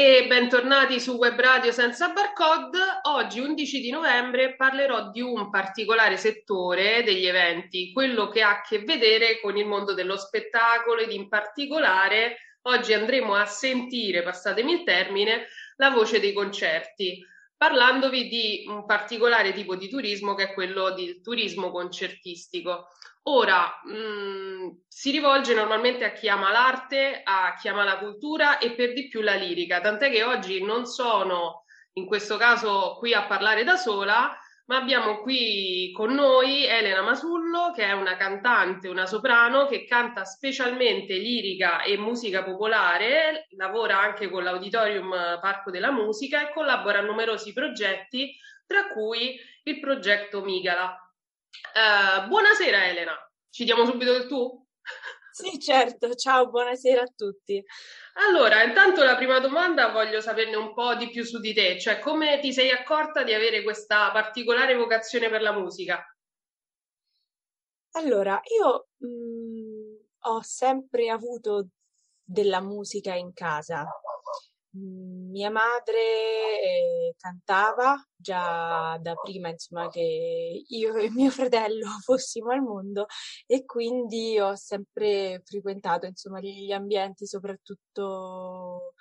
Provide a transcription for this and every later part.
E bentornati su Web Radio senza barcode. Oggi, 11 di novembre, parlerò di un particolare settore degli eventi, quello che ha a che vedere con il mondo dello spettacolo ed in particolare oggi andremo a sentire, passatemi il termine, la voce dei concerti, parlandovi di un particolare tipo di turismo che è quello del turismo concertistico. Ora, mh, mm, si rivolge normalmente a chi ama l'arte, a chi ama la cultura e per di più la lirica, tant'è che oggi non sono in questo caso qui a parlare da sola, ma abbiamo qui con noi Elena Masullo, che è una cantante, una soprano che canta specialmente lirica e musica popolare, lavora anche con l'Auditorium Parco della Musica e collabora a numerosi progetti, tra cui il progetto Migala. Uh, buonasera Elena, ci diamo subito del tu? Sì, certo, ciao, buonasera a tutti. Allora, intanto la prima domanda voglio saperne un po' di più su di te, cioè come ti sei accorta di avere questa particolare vocazione per la musica? Allora, io mh, mm, ho sempre avuto della musica in casa, mia madre eh, cantava già da prima, insomma, che io e mio fratello fossimo al mondo e quindi ho sempre frequentato, insomma, gli ambienti soprattutto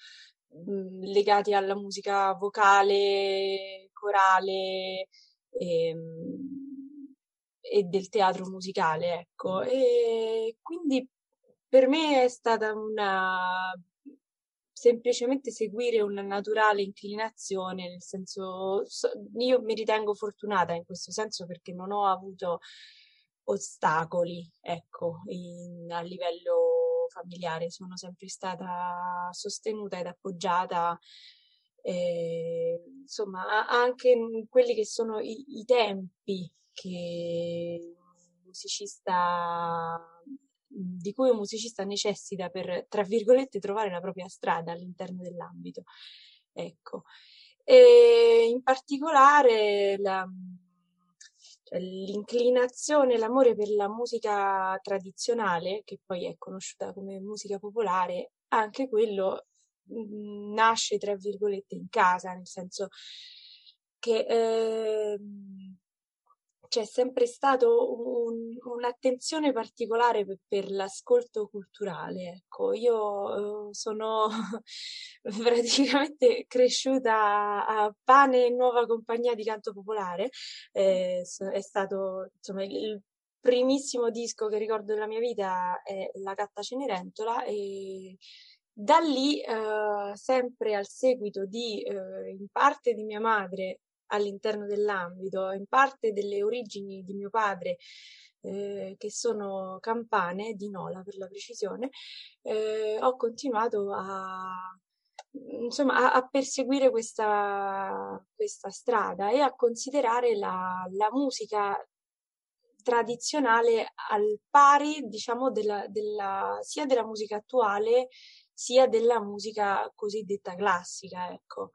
legati alla musica vocale, corale e, ehm, e del teatro musicale, ecco. E quindi per me è stata una semplicemente seguire una naturale inclinazione, nel senso io mi ritengo fortunata in questo senso perché non ho avuto ostacoli, ecco, in, a livello familiare, sono sempre stata sostenuta ed appoggiata eh, insomma, anche in quelli che sono i, i tempi che un musicista di cui un musicista necessita per, tra virgolette, trovare la propria strada all'interno dell'ambito. Ecco. E in particolare la, cioè, l'inclinazione, l'amore per la musica tradizionale, che poi è conosciuta come musica popolare, anche quello mh, nasce, tra virgolette, in casa, nel senso che eh, c'è sempre stato un, un'attenzione particolare per, per, l'ascolto culturale. Ecco, io eh, sono praticamente cresciuta a pane e nuova compagnia di canto popolare. Eh, è stato insomma il primissimo disco che ricordo della mia vita è La gatta Cenerentola e da lì, eh, sempre al seguito di, eh, in parte di mia madre all'interno dell'ambito, in parte delle origini di mio padre, eh, che sono campane, di Nola per la precisione, eh, ho continuato a, insomma, a, a perseguire questa, questa, strada e a considerare la, la musica tradizionale al pari, diciamo, della, della, sia della musica attuale sia della musica cosiddetta classica, ecco.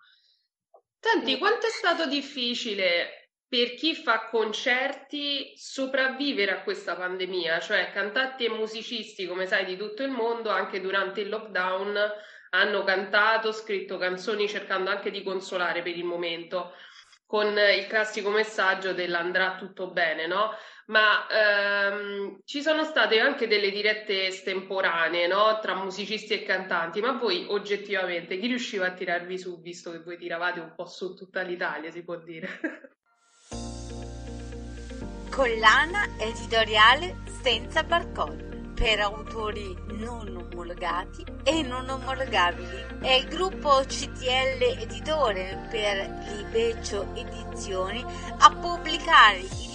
Senti, quanto è stato difficile per chi fa concerti sopravvivere a questa pandemia? Cioè, cantanti e musicisti, come sai, di tutto il mondo, anche durante il lockdown, hanno cantato, scritto canzoni cercando anche di consolare per il momento, con il classico messaggio dell'andrà tutto bene, no? Ma ehm, ci sono state anche delle dirette estemporanee no? tra musicisti e cantanti, ma voi oggettivamente chi riusciva a tirarvi su, visto che voi tiravate un po' su tutta l'Italia, si può dire? Collana editoriale senza barcode per autori non omologati e non omologabili. È il gruppo CTL Editore per Libecio Edizioni a pubblicare i libri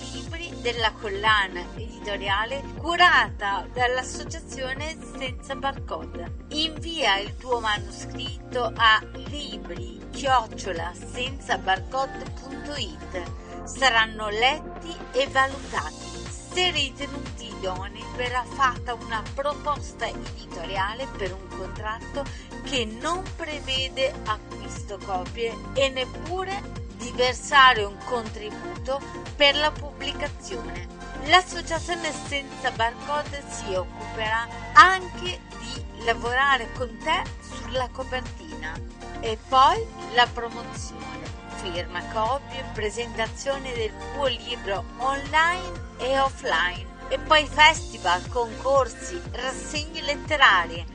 della collana editoriale curata dall'associazione Senza Barcode. Invia il tuo manoscritto a libri chiocciola senza barcode.it. Saranno letti e valutati. Se ritenuti idonei verrà fatta una proposta editoriale per un contratto che non prevede acquisto copie e neppure di versare un contributo per la pubblicazione. L'associazione senza barcode si occuperà anche di lavorare con te sulla copertina e poi la promozione, firma copie, presentazione del tuo libro online e offline e poi festival, concorsi, rassegne letterarie.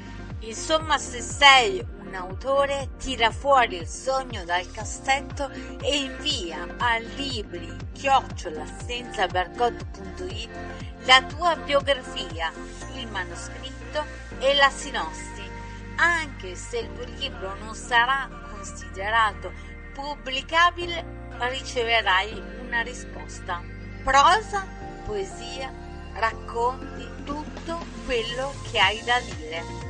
Insomma, se sei un autore, tira fuori il sogno dal cassetto e invia a libri chiocciola senza barcode.it la tua biografia, il manoscritto e la sinossi. Anche se il tuo libro non sarà considerato pubblicabile, riceverai una risposta. Prosa, poesia, racconti tutto quello che hai da dire.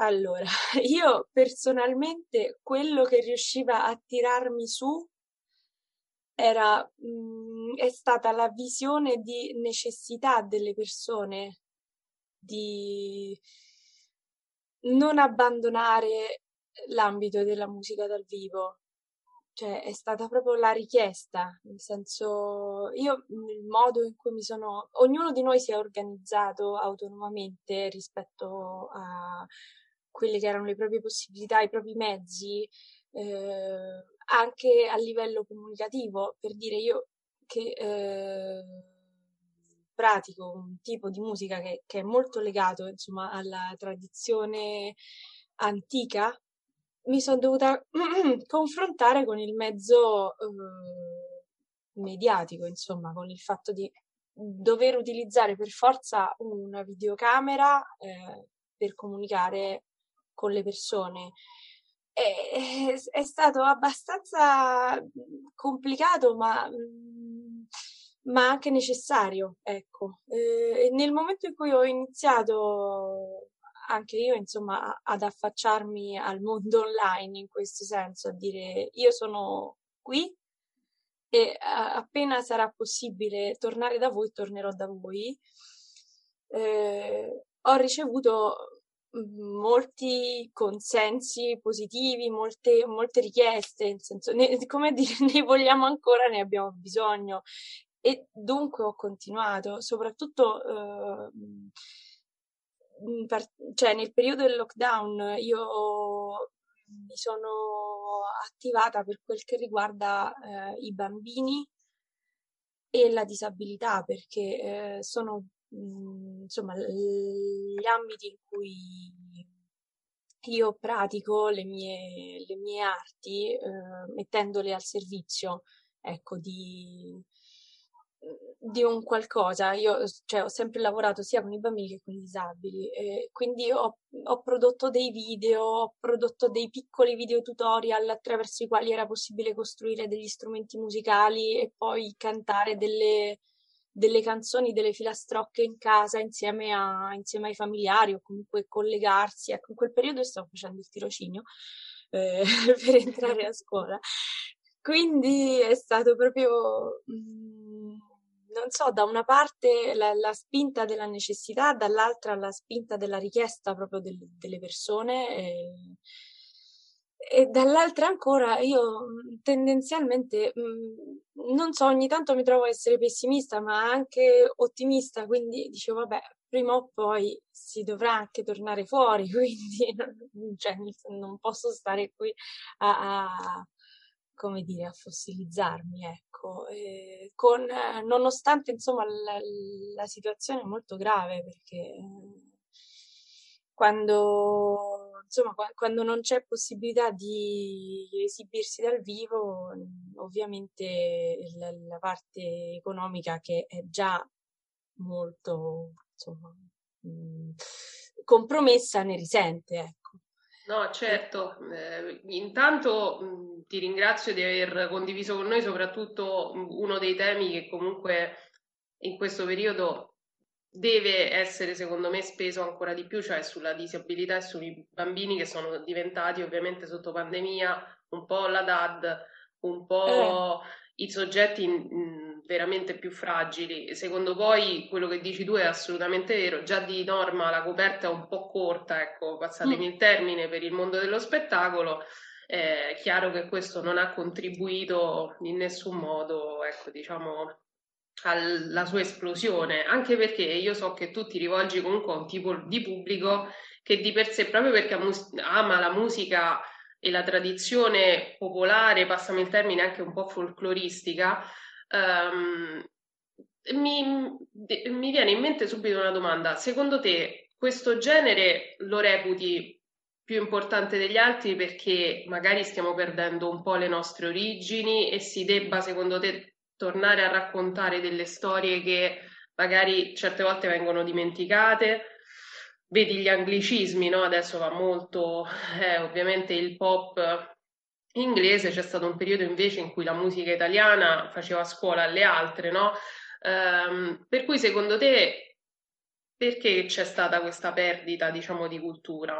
Allora, io personalmente quello che riusciva a tirarmi su era, mh, mm, è stata la visione di necessità delle persone di non abbandonare l'ambito della musica dal vivo, cioè è stata proprio la richiesta, nel senso io il modo in cui mi sono, ognuno di noi si è organizzato autonomamente rispetto a quelle che erano le proprie possibilità, i propri mezzi, eh, anche a livello comunicativo, per dire io che eh, pratico un tipo di musica che, che è molto legato insomma alla tradizione antica mi sono dovuta confrontare con il mezzo eh, mediatico, insomma, con il fatto di dover utilizzare per forza una videocamera eh, per comunicare con le persone. È, è stato abbastanza complicato, ma, ma anche necessario, ecco. Eh, nel momento in cui ho iniziato anche io, insomma, ad affacciarmi al mondo online in questo senso, a dire io sono qui e appena sarà possibile tornare da voi, tornerò da voi. Eh, ho ricevuto molti consensi positivi, molte, molte richieste, nel senso, ne, come dire, ne vogliamo ancora, ne abbiamo bisogno. E dunque ho continuato, soprattutto eh, cioè nel periodo del lockdown io mi sono attivata per quel che riguarda eh, i bambini e la disabilità perché eh, sono insomma gli ambiti in cui io pratico le mie, le mie arti eh, mettendole al servizio ecco di di un qualcosa. Io cioè, ho sempre lavorato sia con i bambini che con i disabili, e quindi ho, ho, prodotto dei video, ho prodotto dei piccoli video tutorial attraverso i quali era possibile costruire degli strumenti musicali e poi cantare delle, delle canzoni, delle filastrocche in casa insieme, a, insieme ai familiari o comunque collegarsi. Ecco, in quel periodo stavo facendo il tirocinio eh, per entrare a scuola. Quindi è stato proprio... Mm, non so, da una parte la, la, spinta della necessità, dall'altra la spinta della richiesta proprio del, delle persone e, e, dall'altra ancora io tendenzialmente, mh, non so, ogni tanto mi trovo a essere pessimista ma anche ottimista, quindi dicevo vabbè, prima o poi si dovrà anche tornare fuori, quindi cioè, non posso stare qui a, a come dire, a fossilizzarmi, ecco, e con, eh, nonostante insomma la, la, situazione è molto grave perché quando, insomma, quando non c'è possibilità di esibirsi dal vivo, ovviamente la, la parte economica che è già molto, insomma, mm, compromessa ne risente, ecco. No, certo. Eh, intanto ti ringrazio di aver condiviso con noi soprattutto uno dei temi che comunque in questo periodo deve essere secondo me speso ancora di più, cioè sulla disabilità e sui bambini che sono diventati ovviamente sotto pandemia un po' la DAD, un po' eh. i soggetti mh, veramente più fragili. Secondo voi quello che dici tu è assolutamente vero, già di norma la coperta è un po' corta, ecco, passatemi mm. il termine, per il mondo dello spettacolo. È chiaro che questo non ha contribuito in nessun modo, ecco, diciamo, alla sua esplosione, anche perché io so che tu ti rivolgi comunque a un tipo di pubblico che di per sé, proprio perché ama la musica e la tradizione popolare, passami il termine anche un po' folcloristica, um, mi, mi viene in mente subito una domanda. Secondo te questo genere lo reputi più importante degli altri perché magari stiamo perdendo un po' le nostre origini e si debba, secondo te, tornare a raccontare delle storie che magari certe volte vengono dimenticate. Vedi gli anglicismi, no? Adesso va molto, eh, ovviamente il pop inglese, c'è stato un periodo invece in cui la musica italiana faceva scuola alle altre, no? Um, per cui secondo te perché c'è stata questa perdita, diciamo, di cultura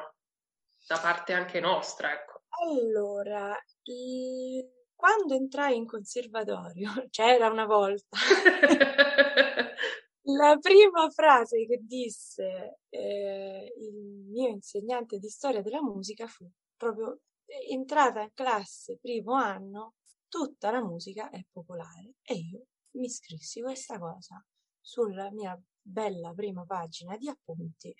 da parte anche nostra, ecco? Allora, i quando entrai in conservatorio, c'era una volta, la prima frase che disse eh, il mio insegnante di storia della musica fu proprio entrata in classe primo anno, tutta la musica è popolare e io mi scrissi questa cosa sulla mia bella prima pagina di appunti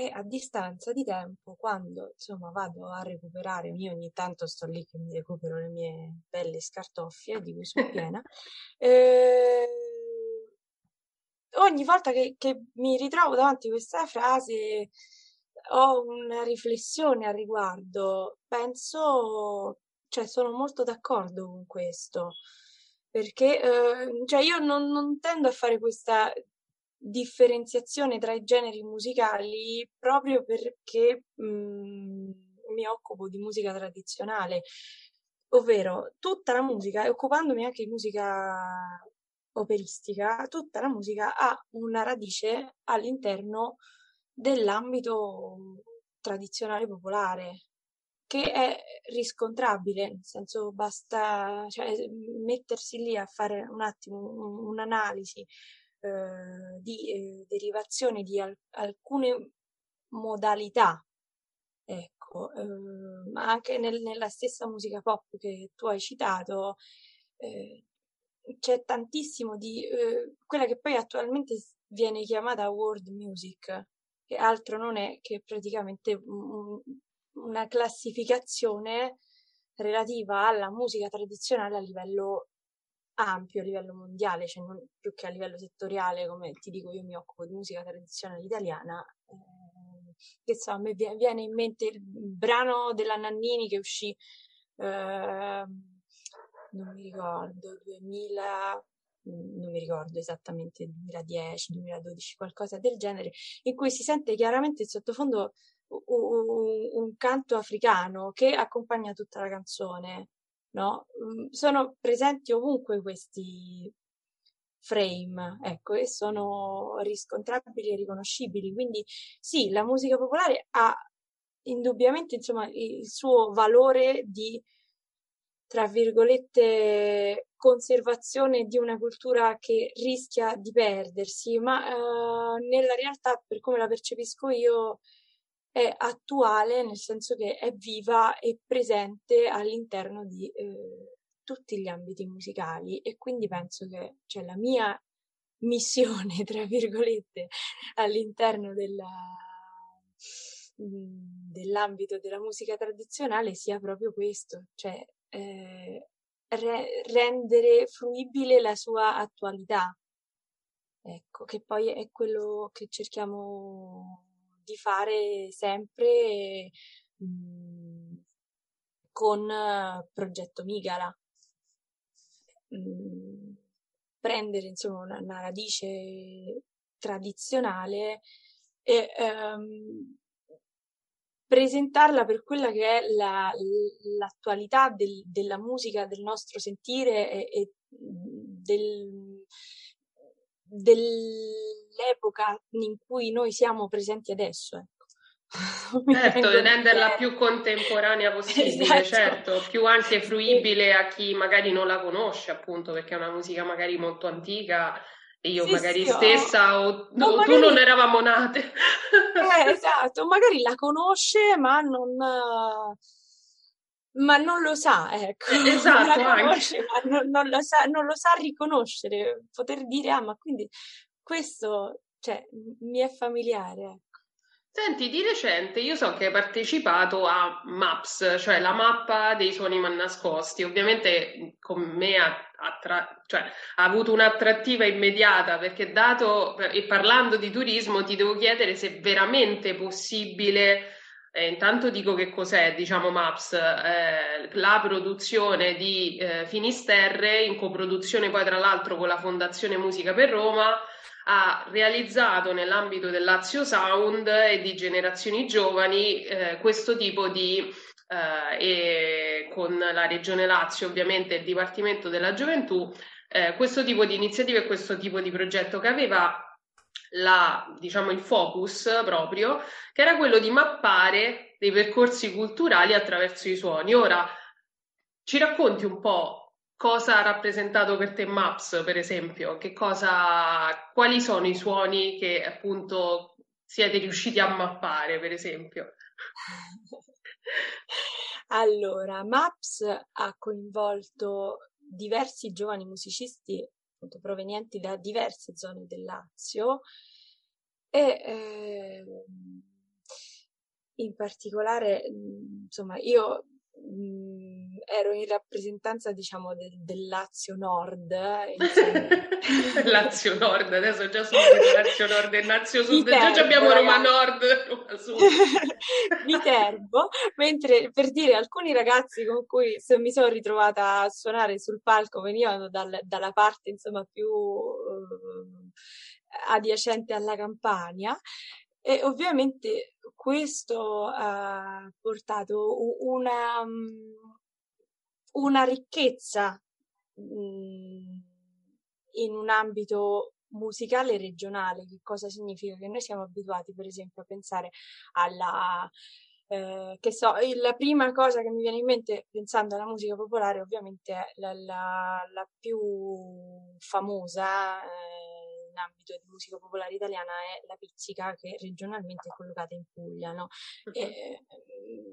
e a distanza di tempo, quando insomma vado a recuperare, io ogni tanto sto lì che mi recupero le mie belle scartoffie di cui sono piena, eh, ogni volta che, che mi ritrovo davanti a questa frase ho una riflessione al riguardo, penso, cioè sono molto d'accordo con questo perché eh, cioè io non, non, tendo a fare questa differenziazione tra i generi musicali proprio perché mh, mhmm, mi occupo di musica tradizionale, ovvero tutta la musica, e occupandomi anche di musica operistica, tutta la musica ha una radice all'interno dell'ambito tradizionale popolare che è riscontrabile, nel senso basta cioè, mettersi lì a fare un attimo un'analisi eh, di eh, derivazione di al- alcune modalità, ecco, eh, ma anche nel- nella stessa musica pop che tu hai citato, eh, c'è tantissimo di eh, quella che poi attualmente viene chiamata world music, che altro non è che praticamente un, una classificazione relativa alla musica tradizionale a livello ampio a livello mondiale, cioè non più che a livello settoriale, come ti dico io mi occupo di musica tradizionale italiana, eh, che so, a me viene in mente il brano della Nannini che uscì, eh, non mi ricordo, 2000, non mi ricordo esattamente, 2010, 2012, qualcosa del genere, in cui si sente chiaramente il sottofondo un, un canto africano che accompagna tutta la canzone no? Mm, sono presenti ovunque questi frame, ecco, e sono riscontrabili e riconoscibili. Quindi sì, la musica popolare ha indubbiamente, insomma, il suo valore di tra virgolette conservazione di una cultura che rischia di perdersi, ma eh, nella realtà, per come la percepisco io, è attuale nel senso che è viva e presente all'interno di eh, tutti gli ambiti musicali e quindi penso che cioè, la mia missione, tra virgolette, all'interno della, mm, dell'ambito della musica tradizionale sia proprio questo, cioè eh, re- rendere fruibile la sua attualità. Ecco, che poi è quello che cerchiamo di fare sempre mh, mhmm, con Progetto Migala. Mh, mhmm, prendere insomma una, una radice tradizionale e ehm, presentarla per quella che è la, l'attualità del, della musica, del nostro sentire e, e del, dell'epoca in cui noi siamo presenti adesso. Ecco. Certo, renderla più contemporanea possibile, esatto. certo, più anche fruibile a chi magari non la conosce, appunto, perché è una musica magari molto antica e io sì, magari sì, stessa o, o magari... tu non eravamo nate. Eh, esatto, magari la conosce ma non, ma non lo sa, ecco. Esatto, non conosce, ma non, non, lo sa, non lo sa riconoscere, poter dire, ah, ma quindi questo, cioè, mi è familiare, ecco. Senti, di recente io so che hai partecipato a Maps, cioè la mappa dei suoni nascosti. Ovviamente con me ha, attra- cioè, ha avuto un'attrattiva immediata perché dato e parlando di turismo ti devo chiedere se è veramente possibile. Eh, intanto dico che cos'è, diciamo, Maps, eh, la produzione di eh, Finisterre in coproduzione poi tra l'altro con la Fondazione Musica per Roma ha realizzato nell'ambito del Lazio Sound e di generazioni giovani eh, questo tipo di eh, e con la Regione Lazio ovviamente il Dipartimento della Gioventù eh, questo tipo di iniziative e questo tipo di progetto che aveva la, diciamo, il focus proprio, che era quello di mappare dei percorsi culturali attraverso i suoni. Ora, ci racconti un po' cosa ha rappresentato per te Maps, per esempio? Cosa, quali sono i suoni che appunto siete riusciti a mappare, per esempio? Allora, Maps ha coinvolto diversi giovani musicisti appunto, provenienti da diverse zone del Lazio e eh, in particolare, insomma, io mh, ero in rappresentanza, diciamo, del, del Lazio Nord. Lazio Nord, adesso già sono Lazio Nord e Lazio Sud, Viterbo, già abbiamo Roma Nord, Roma Sud. Viterbo, mentre per dire alcuni ragazzi con cui mi sono ritrovata a suonare sul palco venivano dal, dalla parte, insomma, più... Uh, adiacente alla Campania e ovviamente questo ha portato una, mm, una ricchezza mm, in un ambito musicale regionale. Che cosa significa? Che noi siamo abituati, per esempio, a pensare alla eh, che so, la prima cosa che mi viene in mente pensando alla musica popolare ovviamente è la, la, la più famosa eh, ambito di musica popolare italiana è la pizzica che regionalmente è collocata in Puglia. No? E,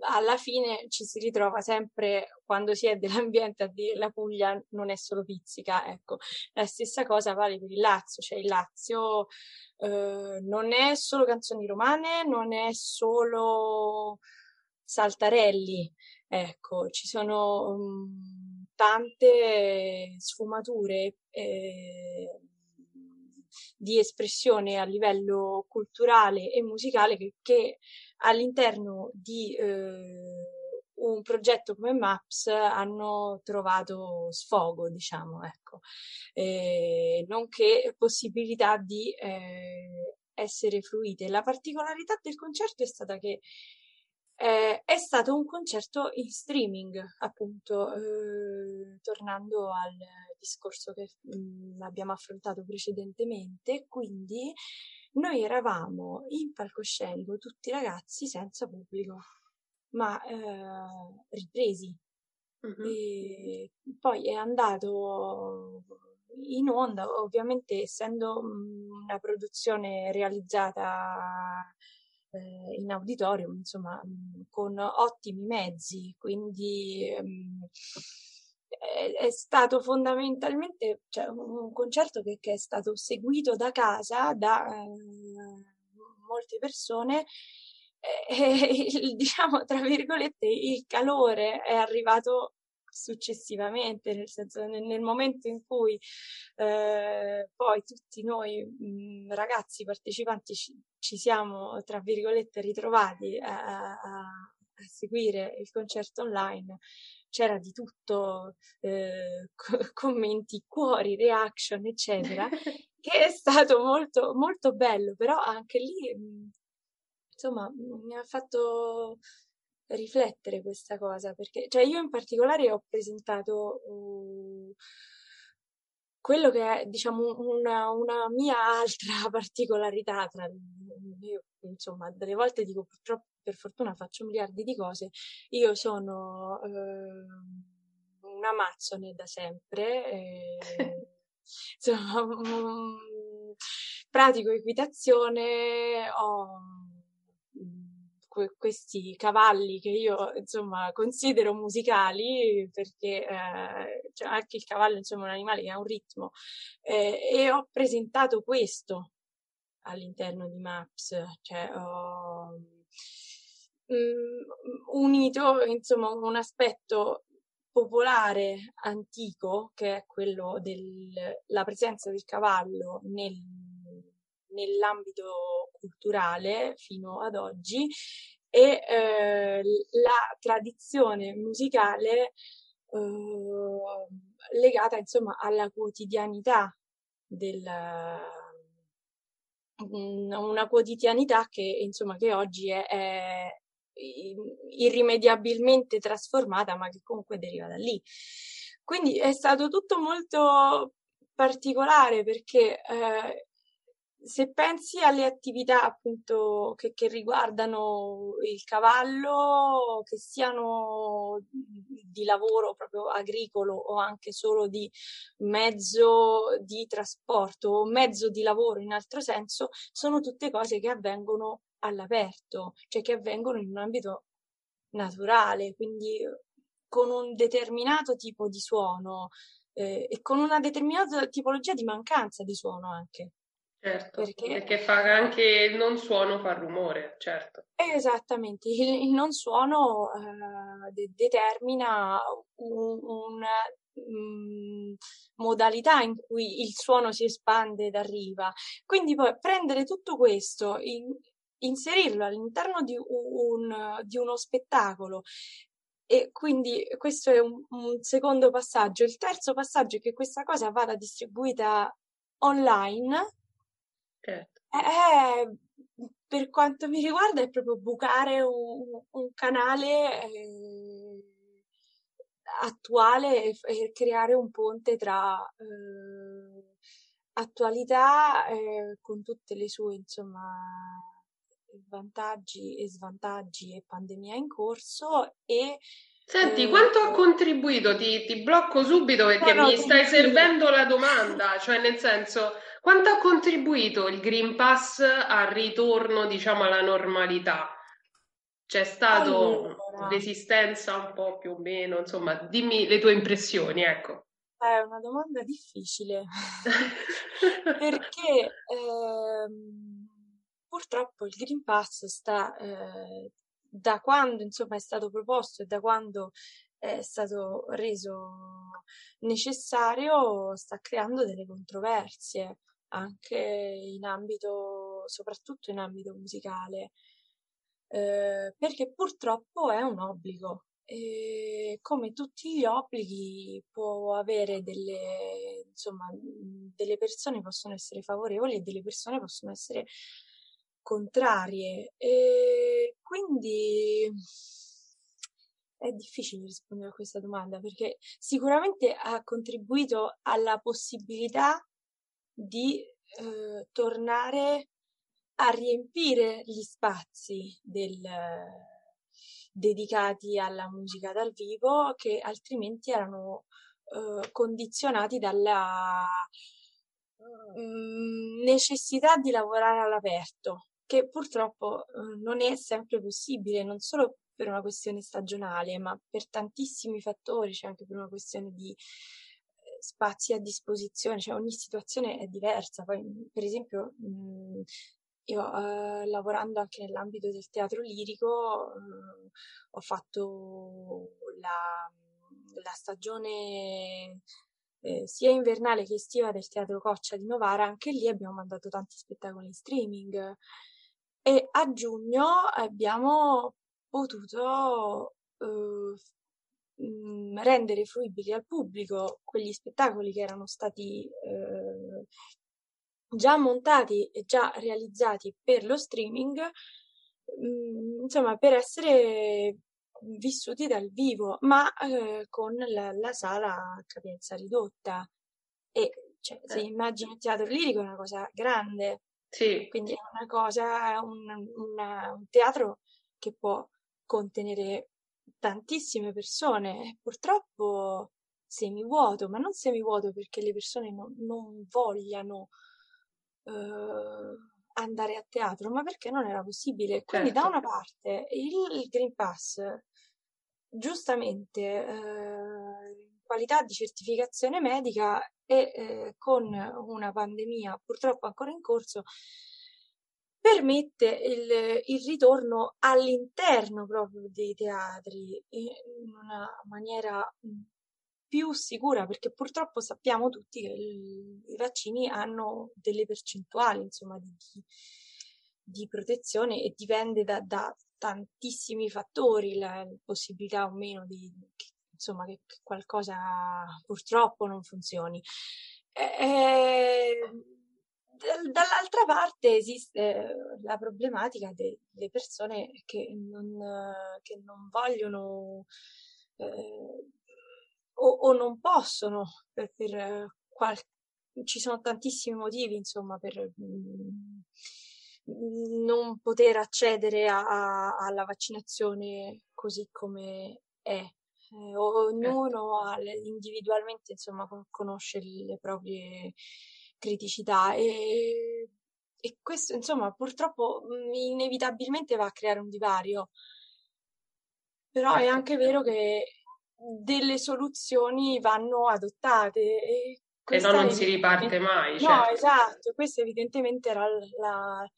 alla fine ci si ritrova sempre quando si è dell'ambiente a dire la Puglia non è solo pizzica. Ecco, la stessa cosa vale per il Lazio, cioè il Lazio eh, non è solo canzoni romane, non è solo saltarelli. Ecco, ci sono um, tante sfumature eh, di espressione a livello culturale e musicale che, che all'interno di eh, un progetto come Maps hanno trovato sfogo, diciamo, ecco, eh, nonché possibilità di eh, essere fruite. La particolarità del concerto è stata che eh, è stato un concerto in streaming, appunto, eh, tornando al discorso che mh, mm, abbiamo affrontato precedentemente, quindi noi eravamo in palcoscenico tutti ragazzi senza pubblico, ma eh, ripresi. Uh-huh. poi è andato in onda, ovviamente essendo mm, una produzione realizzata eh, in auditorium, insomma, mm, con ottimi mezzi, quindi ehm, è, stato fondamentalmente cioè, un, concerto che, che, è stato seguito da casa da eh, molte persone e, il, diciamo tra virgolette il calore è arrivato successivamente, nel senso nel, nel momento in cui eh, poi tutti noi mh, ragazzi partecipanti ci, ci, siamo, tra virgolette, ritrovati a, a seguire il concerto online c'era di tutto, eh, commenti, cuori, reaction, eccetera, che è stato molto, molto bello, però anche lì, mhmm, insomma, mi ha fatto riflettere questa cosa, perché cioè io in particolare ho presentato uh, quello che è, diciamo, una, una, mia altra particolarità tra io, insomma, delle volte dico purtroppo per fortuna faccio miliardi di cose, io sono uh, una mazzone da sempre, e, insomma, um, pratico equitazione, ho questi cavalli che io insomma considero musicali perché eh, cioè anche il cavallo insomma è un animale che ha un ritmo eh, e ho presentato questo all'interno di Maps cioè ho mm, unito insomma un aspetto popolare antico che è quello della presenza del cavallo nel, nell'ambito culturale fino ad oggi e eh, la tradizione musicale eh, legata insomma alla quotidianità del una quotidianità che insomma che oggi è, è irrimediabilmente trasformata ma che comunque deriva da lì. Quindi è stato tutto molto particolare perché eh, se pensi alle attività appunto che, che, riguardano il cavallo, che siano di lavoro proprio agricolo o anche solo di mezzo di trasporto o mezzo di lavoro in altro senso, sono tutte cose che avvengono all'aperto, cioè che avvengono in un ambito naturale, quindi con un determinato tipo di suono eh, e con una determinata tipologia di mancanza di suono anche. Certo, perché, perché fa anche il non suono fa rumore, certo. Esattamente, il, il non suono eh, de- determina un, una mm, modalità in cui il suono si espande ed arriva. Quindi poi prendere tutto questo, in, inserirlo all'interno di, un, di uno spettacolo e quindi questo è un, un, secondo passaggio. Il terzo passaggio è che questa cosa vada distribuita online Certo. Eh, per quanto mi riguarda è proprio bucare un, un canale eh, attuale e, e, creare un ponte tra eh, attualità eh, con tutte le sue insomma vantaggi e svantaggi e pandemia in corso e Senti, eh, quanto ha contribuito? Ti, ti blocco subito perché no, no, mi stai servendo la domanda, cioè nel senso, quanto ha contribuito il Green Pass al ritorno, diciamo, alla normalità? C'è stata allora. resistenza un po' più o meno, insomma, dimmi le tue impressioni, ecco. È una domanda difficile perché ehm, purtroppo il Green Pass sta, eh, da quando insomma è stato proposto e da quando è stato reso necessario, sta creando delle controversie anche in ambito, soprattutto in ambito musicale, eh, perché purtroppo è un obbligo. E come tutti gli obblighi può avere delle, insomma, delle persone possono essere favorevoli e delle persone possono essere contrarie. E quindi è difficile rispondere a questa domanda perché sicuramente ha contribuito alla possibilità di eh, tornare a riempire gli spazi del, dedicati alla musica dal vivo che altrimenti erano eh, condizionati dalla mm, necessità di lavorare all'aperto, che purtroppo eh, non è sempre possibile, non solo per una questione stagionale, ma per tantissimi fattori, cioè anche per una questione di spazi a disposizione, cioè ogni situazione è diversa. Poi, per esempio, mh, io eh, lavorando anche nell'ambito del teatro lirico eh, ho fatto la, la stagione eh, sia invernale che estiva del teatro Coccia di Novara, anche lì abbiamo mandato tanti spettacoli in streaming e a giugno abbiamo potuto eh, mm, rendere fruibili al pubblico quegli spettacoli che erano stati eh, già montati e già realizzati per lo streaming, mh, insomma, per essere vissuti dal vivo, ma eh, con la, la, sala a capienza ridotta. E cioè, se immagini il teatro lirico è una cosa grande, sì. quindi è una cosa, è un, una, un teatro che può contenere tantissime persone. Purtroppo semivuoto, ma non semivuoto perché le persone non, non vogliano eh, andare a teatro, ma perché non era possibile. Quindi certo. da una parte il, il Green Pass, giustamente, eh, qualità di certificazione medica e eh, con una pandemia purtroppo ancora in corso, permette il, il, ritorno all'interno proprio dei teatri in una maniera più sicura, perché purtroppo sappiamo tutti che il, i vaccini hanno delle percentuali insomma, di, di, protezione e dipende da, da tantissimi fattori la, la, possibilità o meno di che, insomma, che, qualcosa purtroppo non funzioni. E, dall'altra parte esiste la problematica delle persone che non, che non vogliono eh, o, o non possono per, per qual- ci sono tantissimi motivi insomma per mm, non poter accedere a, a, alla vaccinazione così come è. Eh, ognuno ha, individualmente insomma conosce le proprie criticità e, e questo insomma purtroppo mm, inevitabilmente va a creare un divario però è certo. anche vero che delle soluzioni vanno adottate. E, e no, non si riparte mai. Certo. No, esatto, questa evidentemente era la,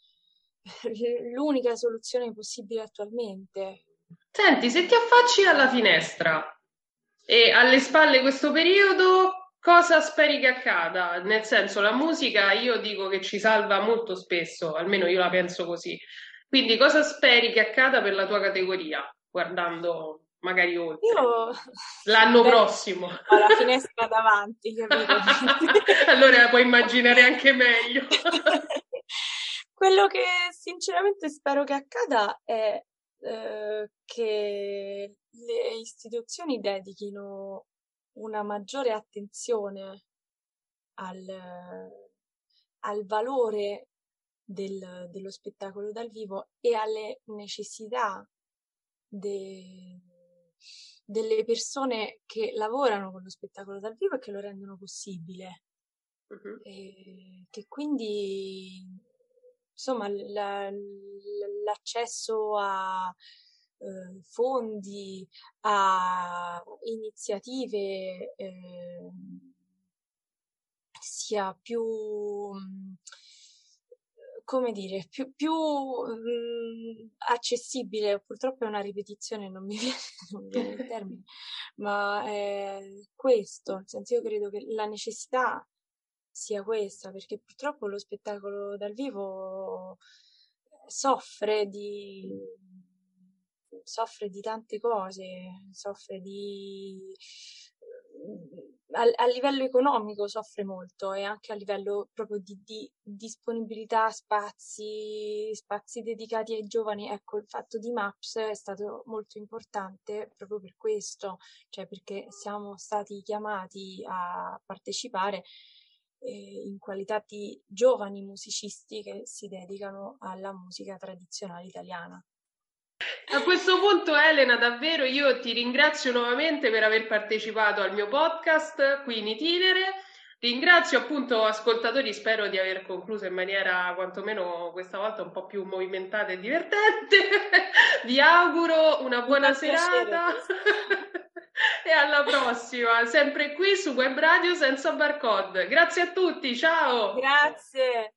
l'unica soluzione possibile attualmente. Senti, se ti affacci alla finestra e alle spalle questo periodo, cosa speri che accada? Nel senso, la musica io dico che ci salva molto spesso, almeno io la penso così. Quindi cosa speri che accada per la tua categoria, guardando magari oltre. Io... L'anno Beh, prossimo. Ho la finestra davanti, allora la puoi immaginare anche meglio. Quello che sinceramente spero che accada è eh, che le istituzioni dedichino una maggiore attenzione al, al valore del, dello spettacolo dal vivo e alle necessità de, delle persone che lavorano con lo spettacolo dal vivo e che lo rendono possibile. Uh-huh. E che quindi insomma la, l'accesso a eh, fondi, a iniziative eh, sia più come dire, più, più mh, mm, accessibile, purtroppo è una ripetizione, non mi viene, viene il termine, ma è questo, nel senso io credo che la necessità sia questa, perché purtroppo lo spettacolo dal vivo soffre di, soffre di tante cose, soffre di a, a, livello economico soffre molto e anche a livello proprio di, di disponibilità, spazi, spazi dedicati ai giovani. Ecco, il fatto di MAPS è stato molto importante proprio per questo, cioè perché siamo stati chiamati a partecipare eh, in qualità di giovani musicisti che si dedicano alla musica tradizionale italiana. A questo punto, Elena, davvero io ti ringrazio nuovamente per aver partecipato al mio podcast qui in itinere. Ringrazio appunto ascoltatori, spero di aver concluso in maniera quantomeno questa volta un po' più movimentata e divertente. Vi auguro una buona serata e alla prossima, sempre qui su Web Radio senza barcode. Grazie a tutti, ciao! Grazie!